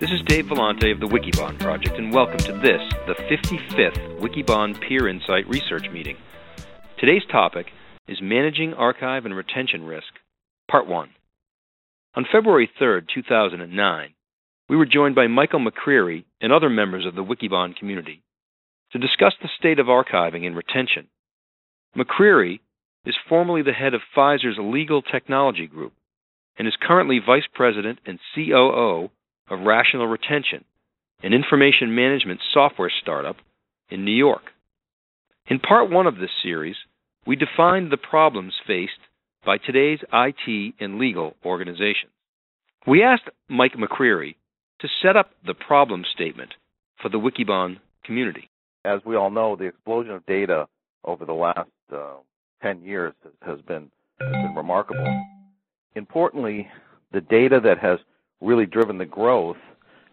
This is Dave Vellante of the Wikibon Project, and welcome to this, the 55th Wikibon Peer Insight Research Meeting. Today's topic is Managing Archive and Retention Risk, Part 1. On February 3, 2009, we were joined by Michael McCreary and other members of the Wikibon community to discuss the state of archiving and retention. McCreary is formerly the head of Pfizer's Legal Technology Group and is currently Vice President and COO of Rational Retention, an information management software startup in New York. In part one of this series, we defined the problems faced by today's IT and legal organizations. We asked Mike McCreary to set up the problem statement for the Wikibon community. As we all know, the explosion of data over the last uh, 10 years has been, has been remarkable. Importantly, the data that has really driven the growth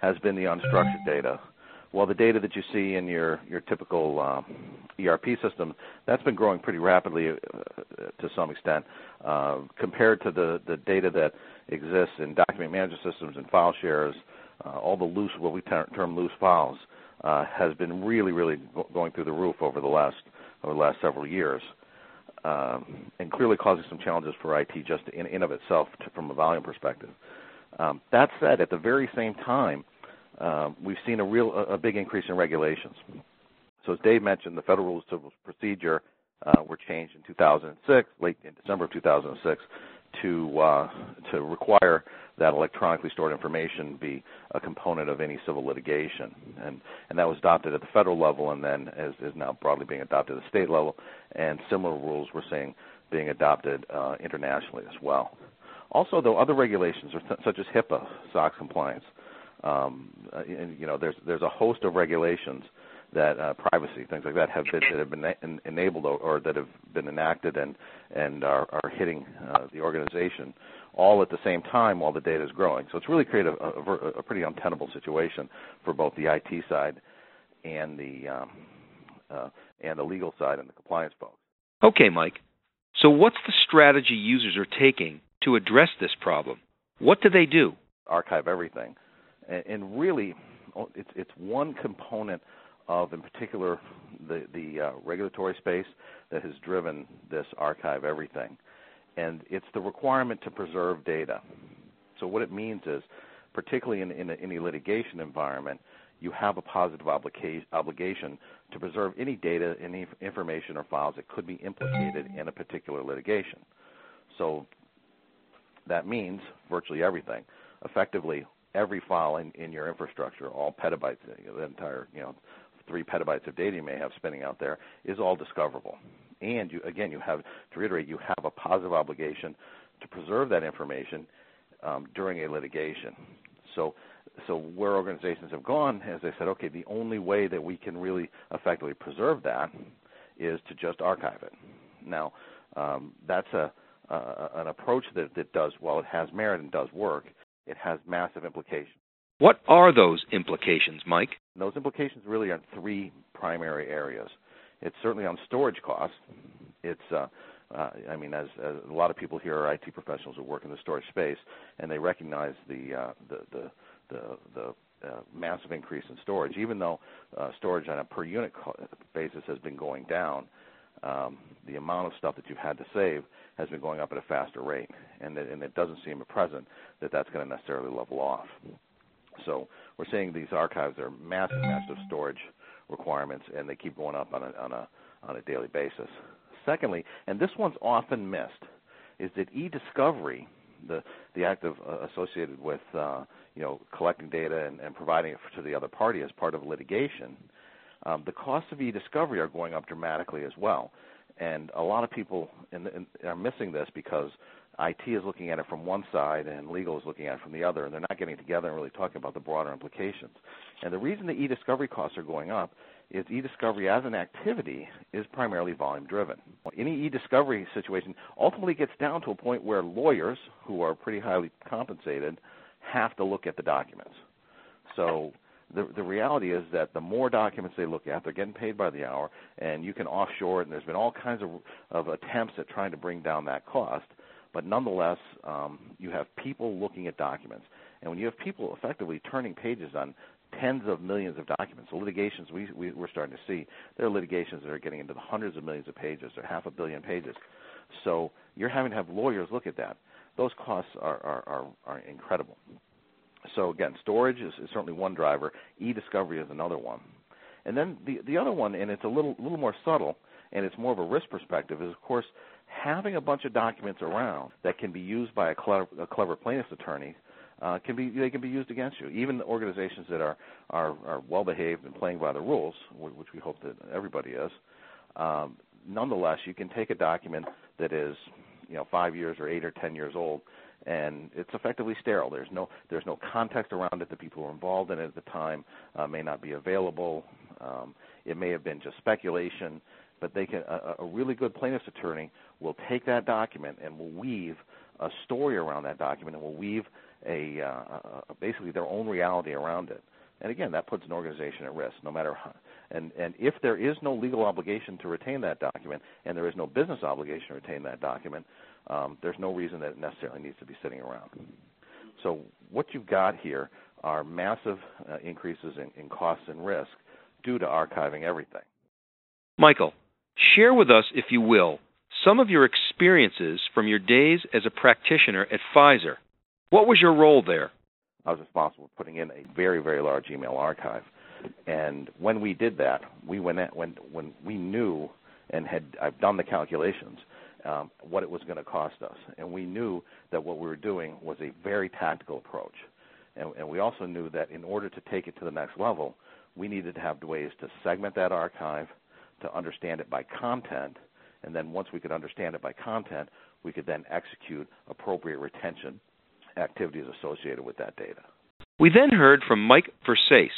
has been the unstructured data. Well, the data that you see in your your typical uh, ERP system, that's been growing pretty rapidly uh, to some extent uh, compared to the the data that exists in document management systems and file shares. Uh, all the loose, what we ter- term loose files, uh, has been really, really going through the roof over the last over the last several years, um, and clearly causing some challenges for IT just in, in of itself to, from a volume perspective. Um, that said, at the very same time, uh, we've seen a real a big increase in regulations. So as Dave mentioned, the Federal Rules of Civil Procedure uh, were changed in 2006, late in December of 2006, to uh, to require that electronically stored information be a component of any civil litigation, and and that was adopted at the federal level, and then is, is now broadly being adopted at the state level, and similar rules we're seeing being adopted uh, internationally as well. Also, though, other regulations such as HIPAA, SOX compliance, um, and, you know, there's there's a host of regulations that uh, privacy things like that have been that have been en- enabled or, or, that have been enacted and and are, are hitting uh, the organization all at the same time while the data is growing. So it's really created a, a, a pretty untenable situation for both the IT side and the um, uh, and the legal side and the compliance folks. Okay, Mike. So what's the strategy users are taking to address this problem? What do they do? Archive everything, and, really, oh, it's one component of, in particular, the the uh, regulatory space that has driven this archive everything, and it's the requirement to preserve data. So what it means is, particularly in in any litigation environment, you have a positive obliga- obligation to preserve any data, any information or files that could be implicated in a particular litigation. So that means virtually everything. Effectively, every file in, in your infrastructure, all petabytes, the entire, you know, three petabytes of data you may have spinning out there, is all discoverable. And you, again, you have to reiterate, you have a positive obligation to preserve that information um, during a litigation. So, so where organizations have gone as they said, okay, the only way that we can really effectively preserve that is to just archive it. Now, um, that's a uh, an approach that, that does, while it has merit and does work, it has massive implications. What are those implications, Mike? And Those implications really are three primary areas. It's certainly on storage costs. It's, uh, uh, I mean, as, as, a lot of people here are IT professionals who work in the storage space, and they recognize the uh, the the the, the uh, massive increase in storage. Even though uh, storage on a per unit basis has been going down, um, the amount of stuff that you've had to save has been going up at a faster rate, and it, and it doesn't seem at present that that's going to necessarily level off. So we're seeing these archives are massive, massive storage requirements, and they keep going up on a on a on a daily basis. Secondly, and this one's often missed, is that e-discovery, the the act of uh, associated with uh, you know collecting data and, and providing it to the other party as part of litigation, um, the costs of e-discovery are going up dramatically as well. And a lot of people in, in, are missing this because IT is looking at it from one side and legal is looking at it from the other, and they're not getting together and really talking about the broader implications. And the reason the e-discovery costs are going up is e-discovery as an activity is primarily volume driven. Any e-discovery situation ultimately gets down to a point where lawyers, who are pretty highly compensated, have to look at the documents. So the the reality is that the more documents they look at, they're getting paid by the hour, and you can offshore it. And there's been all kinds of of attempts at trying to bring down that cost. but nonetheless, um, you have people looking at documents. And when you have people effectively turning pages on tens of millions of documents, the litigations we, we, we're starting to see, there are litigations that are getting into the hundreds of millions of pages or half a billion pages. So you're having to have lawyers look at that. Those costs are, are, are, are incredible. So again, storage is, is certainly one driver. E-discovery is another one. And then the the other one, and it's a little little more subtle, and it's more of a risk perspective, is of course having a bunch of documents around that can be used by a clever, a clever plaintiff's attorney uh, can be they can be used against you. Even organizations that are are, are well behaved and playing by the rules, which we hope that everybody is. Um, nonetheless, you can take a document that is you know five years or eight or ten years old and it's effectively sterile. There's no there's no context around it. The people who involved in it at the time uh, may not be available. Um, it may have been just speculation, but they can a, a really good plaintiff's attorney will take that document and will weave a story around that document and will weave a, uh, a basically their own reality around it. And again, that puts an organization at risk, no matter how. And and if there is no legal obligation to retain that document, and there is no business obligation to retain that document, um, there's no reason that it necessarily needs to be sitting around. So what you've got here are massive uh, increases in, in costs and risk due to archiving everything. Michael, share with us, if you will, some of your experiences from your days as a practitioner at Pfizer. What was your role there? I was responsible for putting in a very, very large email archive. And when we did that, we went at, when when we knew and had I've done the calculations um, what it was going to cost us. And we knew that what we were doing was a very tactical approach. And, and we also knew that in order to take it to the next level, we needed to have ways to segment that archive, to understand it by content, and then once we could understand it by content, we could then execute appropriate retention activities associated with that data. We then heard from Mike Versace,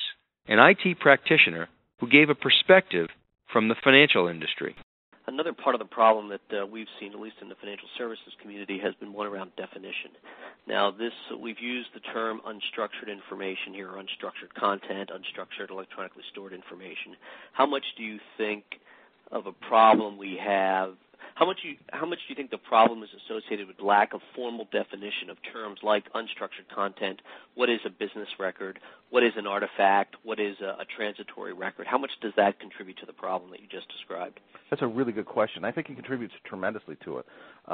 an IT practitioner who gave a perspective from the financial industry. Another part of the problem that uh, we've seen, at least in the financial services community, has been one around definition. Now, this we've used the term unstructured information here, or unstructured content, unstructured electronically stored information. How much do you think of a problem we have how much you how much do you think the problem is associated with lack of formal definition of terms like unstructured content? What is a business record? What is an artifact? What is a, a transitory record? How much does that contribute to the problem that you just described? That's a really good question. I think it contributes tremendously to it.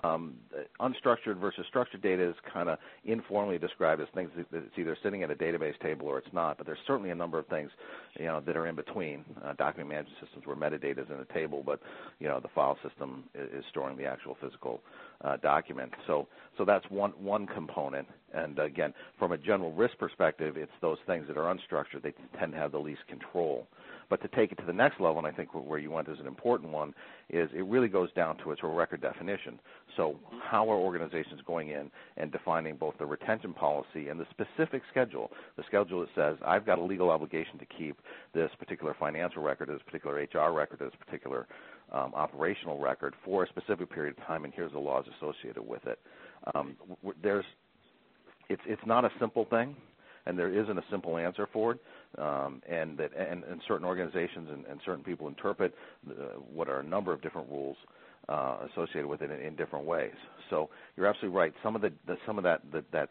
Um, unstructured versus structured data is kind of informally described as things that it's either sitting in a database table or it's not. But there's certainly a number of things, you know, that are in between. Uh, document management systems where metadata is in a table, but you know the file system is storing the actual physical uh, document. So, so that's one one component. And again, from a general risk perspective, it's those things that are unstructured. They tend to have the least control. But to take it to the next level, and I think where you went is an important one, is it really goes down to its record definition. So how are organizations going in and defining both the retention policy and the specific schedule? The schedule that says I've got a legal obligation to keep this particular financial record, this particular HR record, this particular um, operational record for a specific period of time, and here's the laws associated with it. Um, there's, it's it's not a simple thing, and there isn't a simple answer for it. Um, and that and, and certain organizations and, and certain people interpret the, what are a number of different rules uh, associated with it in, in, different ways. So you're absolutely right. Some of the, the some of that that that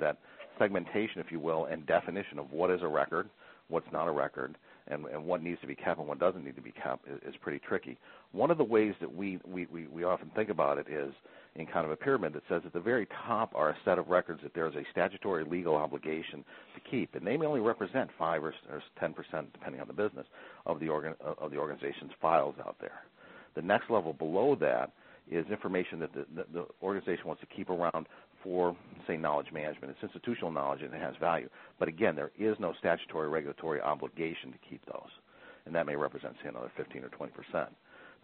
that segmentation, if you will, and definition of what is a record, what's not a record, and, and what needs to be kept and what doesn't need to be kept is, is pretty tricky. One of the ways that we, we, we, we often think about it is in kind of a pyramid that says at the very top are a set of records that there is a statutory legal obligation to keep, and they may only represent five or, 10 percent, depending on the business, of the organ, of the organization's files out there. The next level below that is information that the, the, organization wants to keep around for, say, knowledge management. It's institutional knowledge and it has value. But again, there is no statutory regulatory obligation to keep those. And that may represent, say, another 15 or 20 percent.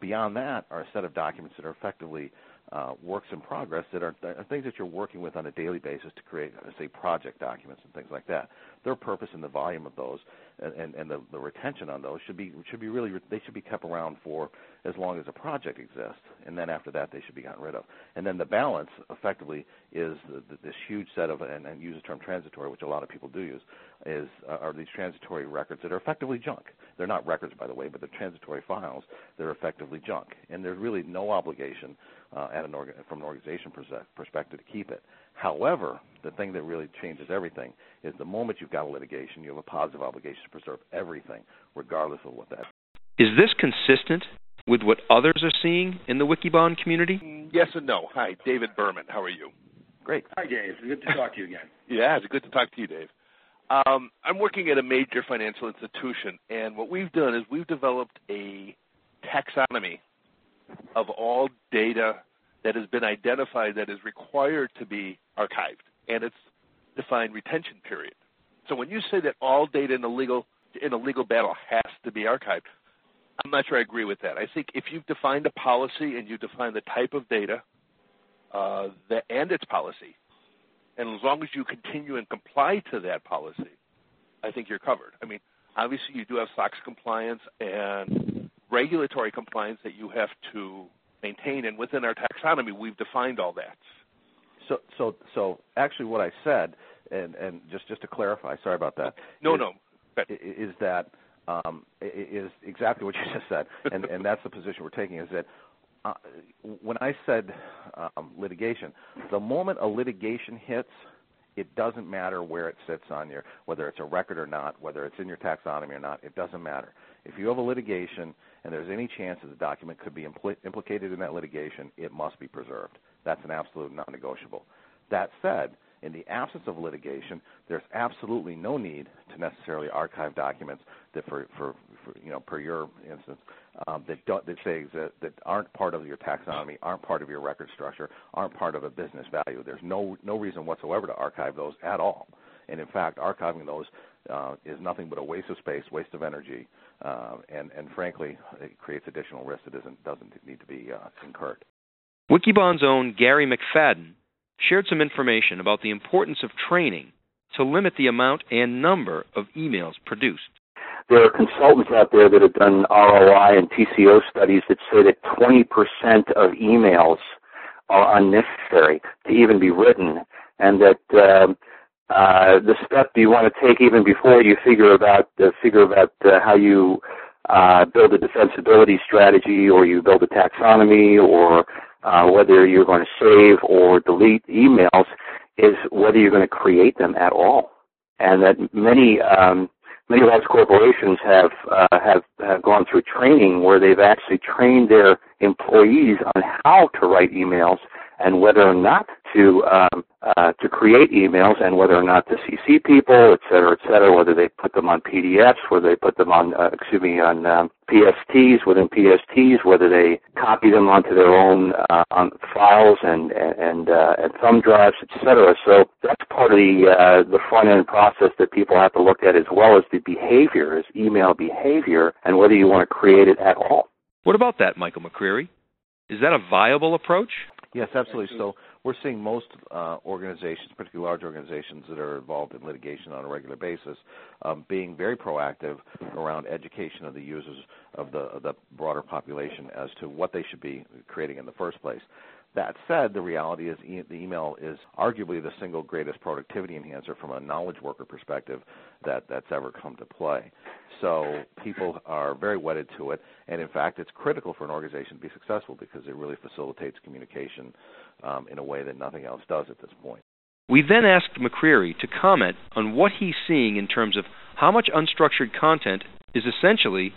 Beyond that are a set of documents that are effectively uh, works in progress that are, are, things that you're working with on a daily basis to create, uh, say, project documents and things like that. Their purpose and the volume of those and, and, and the, the, retention on those should be should be really they should be kept around for as long as a project exists, and then after that they should be gotten rid of. And then the balance effectively is the, the, this huge set of and, and use the term transitory, which a lot of people do use, is uh, are these transitory records that are effectively junk. They're not records, by the way, but they're transitory files. They're effectively effectively junk, and there's really no obligation uh, an orga- from an organization perspective to keep it. However, the thing that really changes everything is the moment you've got a litigation, you have a positive obligation to preserve everything, regardless of what that. Is this consistent with what others are seeing in the Wikibon community? Mm, yes and no. Hi, David Berman. How are you? Great. Hi, Dave. Good to talk to you again. yeah, it's good to talk to you, Dave. Um, I'm working at a major financial institution, and what we've done is we've developed a taxonomy of all data that has been identified that is required to be archived, and it's defined retention period. So when you say that all data in a legal in a legal battle has to be archived, I'm not sure I agree with that. I think if you've defined a policy and you define the type of data uh, and its policy, and as long as you continue and comply to that policy, I think you're covered. I mean, obviously you do have SOX compliance and regulatory compliance that you have to maintain, and within our taxonomy, we've defined all that. So, so, so actually, what I said, and and just just to clarify, sorry about that. No, is, no. Is that um, is exactly what you just said, and and that's the position we're taking. Is that uh, when I said um, litigation, the moment a litigation hits, it doesn't matter where it sits on your, whether it's a record or not, whether it's in your taxonomy or not. It doesn't matter. If you have a litigation and there's any chance that the document could be impl- implicated in that litigation, it must be preserved. That's an absolute non-negotiable. That said, in the absence of litigation, there's absolutely no need to necessarily archive documents that, for, for, for you know, per your instance, um, that don't that say that, that aren't part of your taxonomy, aren't part of your record structure, aren't part of a business value. There's no no reason whatsoever to archive those at all. And in fact, archiving those uh, is nothing but a waste of space, waste of energy, uh, and and frankly, it creates additional risk that isn't doesn't need to be uh, incurred. Wikibon's own Gary McFadden shared some information about the importance of training to limit the amount and number of emails produced. There are consultants out there that have done ROI and TCO studies that say that 20% of emails are unnecessary to even be written, and that uh, uh, the step you want to take even before you figure about uh, figure about uh, how you uh, build a defensibility strategy, or you build a taxonomy, or uh, whether you're going to save or delete emails, is whether you're going to create them at all. And that many um, many large corporations have uh, have have gone through training where they've actually trained their employees on how to write emails and whether or not to um, uh, to create emails and whether or not to CC people, et cetera, et cetera. Whether they put them on PDFs, whether they put them on uh, excuse me on um, PSTs within PSTs, whether they copy them onto their own uh, on files and and uh, and thumb drives, et cetera. So that's part of the uh, the front end process that people have to look at as well as the behavior, as email behavior, and whether you want to create it at all. What about that, Michael McCreary? Is that a viable approach? Yes, absolutely. So we're seeing most uh, organizations, particularly large organizations that are involved in litigation on a regular basis, um, being very proactive around education of the users of the, of the broader population as to what they should be creating in the first place. That said, the reality is e- the email is arguably the single greatest productivity enhancer from a knowledge worker perspective that that's ever come to play. So people are very wedded to it, and in fact, it's critical for an organization to be successful because it really facilitates communication um, in a way that nothing else does at this point. We then asked McCreary to comment on what he's seeing in terms of how much unstructured content is essentially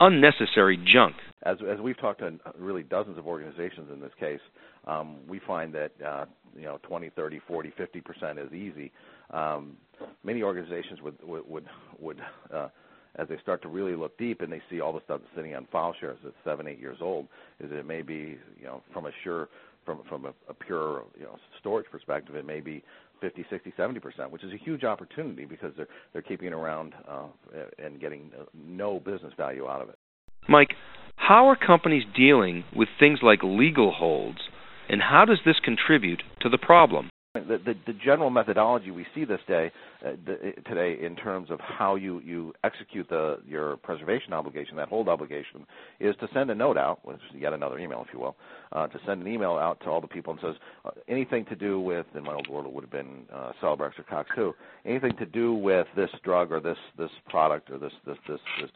unnecessary junk. As, as we've talked to really dozens of organizations in this case, um, we find that uh, you know 20, 30, 40, 50 percent is easy. Um, many organizations would would would, would uh, as they start to really look deep and they see all the stuff that's sitting on file shares that's seven, eight years old, is it may be you know from a sure from from a, a pure you know storage perspective, it may be 50, 60, 70 percent, which is a huge opportunity because they're they're keeping it around uh, and getting no business value out of it. Mike, how are companies dealing with things like legal holds and how does this contribute to the problem? The, the, the general methodology we see this day uh, the, today in terms of how you, you execute the your preservation obligation, that hold obligation, is to send a note out, which is yet another email, if you will, uh, to send an email out to all the people and says uh, anything to do with, in my old world it would have been uh, Celebrex or Cox 2, anything to do with this drug or this this product or this this this this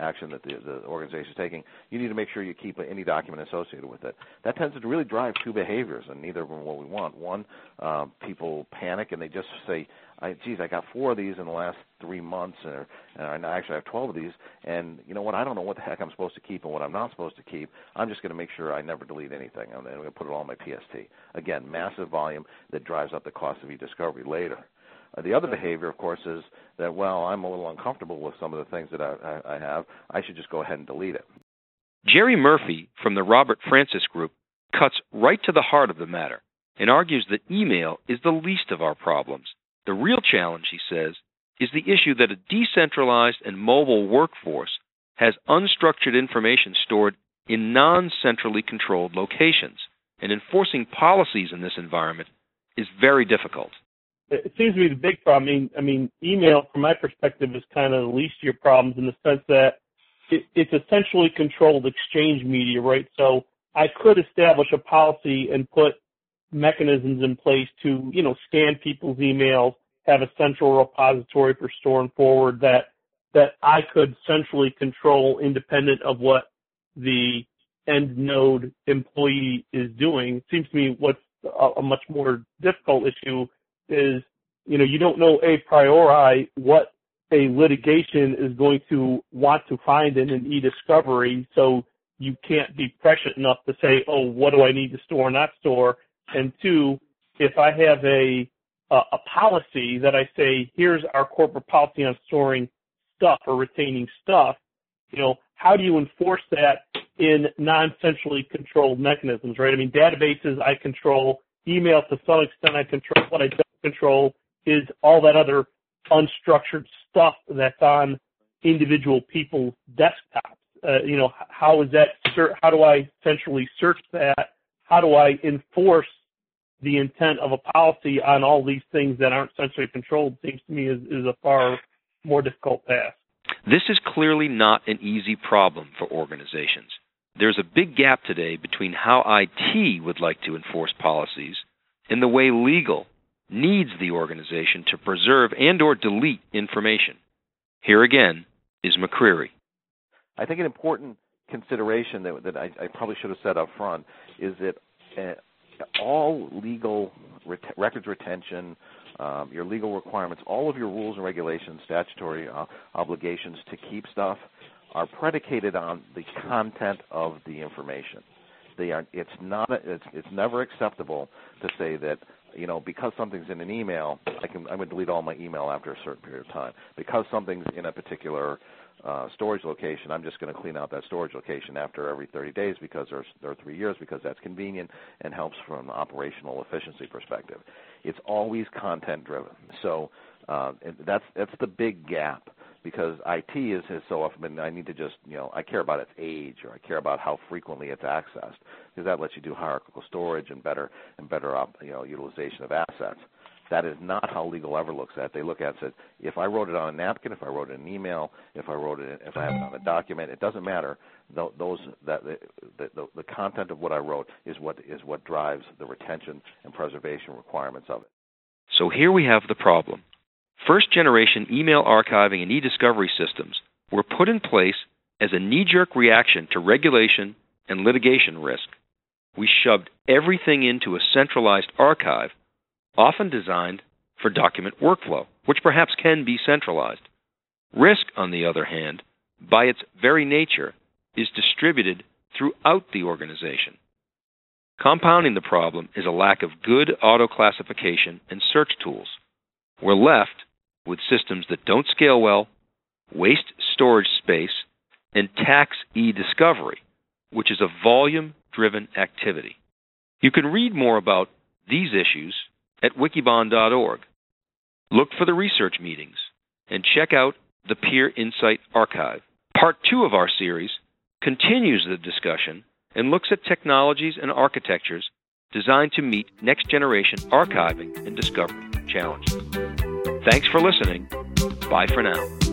action that the, the organization is taking, you need to make sure you keep any document associated with it. That tends to really drive two behaviors, and neither of them are what we want. One, uh, people panic and they just say, I, geez, I got four of these in the last three months, or, and I actually have 12 of these, and you know what? I don't know what the heck I'm supposed to keep and what I'm not supposed to keep. I'm just going to make sure I never delete anything. and I'm going to put it all in my PST. Again, massive volume that drives up the cost of e-discovery later. Uh, the other behavior, of course, is that, well, I'm a little uncomfortable with some of the things that I, I, I have. I should just go ahead and delete it. Jerry Murphy from the Robert Francis Group cuts right to the heart of the matter and argues that email is the least of our problems. The real challenge, he says, is the issue that a decentralized and mobile workforce has unstructured information stored in non centrally controlled locations, and enforcing policies in this environment is very difficult. It seems to be the big problem. I mean, I mean, email, from my perspective, is kind of the least of your problems in the sense that it, it's essentially controlled exchange media, right? So I could establish a policy and put mechanisms in place to, you know, scan people's emails, have a central repository for store and forward that that I could centrally control independent of what the end node employee is doing. It seems to me what's a, a much more difficult issue is, you know, you don't know a priori what a litigation is going to want to find in an e-discovery, so you can't be prescient enough to say, oh, what do I need to store or not store? And two, if I have a a, a policy that I say, here's our corporate policy on storing stuff or retaining stuff, you know, how do you enforce that in non-centrally controlled mechanisms, right? I mean, databases I control, email to some extent I control. What I control is all that other unstructured stuff that's on individual people's desktops. Uh, you know, how is that? How do I centrally search that? How do I enforce the intent of a policy on all these things that aren't centrally controlled? Seems to me is, is a far more difficult task. This is clearly not an easy problem for organizations. There's a big gap today between how IT would like to enforce policies and the way legal needs the organization to preserve and or delete information. Here again is McCreary. I think an important consideration that, that I, I, probably should have said up front is that uh, all legal ret- records retention, um, your legal requirements, all of your rules and regulations, statutory uh, obligations to keep stuff are predicated on the content of the information. They are. It's not. A, it's. It's never acceptable to say that you know because something's in an email, I can. I'm going to delete all my email after a certain period of time. Because something's in a particular uh, storage location, I'm just going to clean out that storage location after every 30 days because there's there are three years because that's convenient and helps from an operational efficiency perspective. It's always content driven. So uh, that's that's the big gap because IT is, has so often been I need to just you know I care about its age or I care about how frequently it's accessed because that lets you do hierarchical storage and better and better you know utilization of assets. That is not how legal ever looks at it. They look at it said, if I wrote it on a napkin, if I wrote it in an email, if I wrote it, if I have it on a document, it doesn't matter. Those that the, the, the content of what I wrote is what is what drives the retention and preservation requirements of it. So here we have the problem. First generation email archiving and e discovery systems were put in place as a knee jerk reaction to regulation and litigation risk. We shoved everything into a centralized archive often designed for document workflow, which perhaps can be centralized. Risk, on the other hand, by its very nature, is distributed throughout the organization. Compounding the problem is a lack of good auto classification and search tools. We're left with systems that don't scale well, waste storage space, and tax e discovery, which is a volume driven activity. You can read more about these issues at wikibon.org. Look for the research meetings and check out the Peer Insight Archive. Part two of our series continues the discussion and looks at technologies and architectures designed to meet next generation archiving and discovery challenges. Thanks for listening. Bye for now.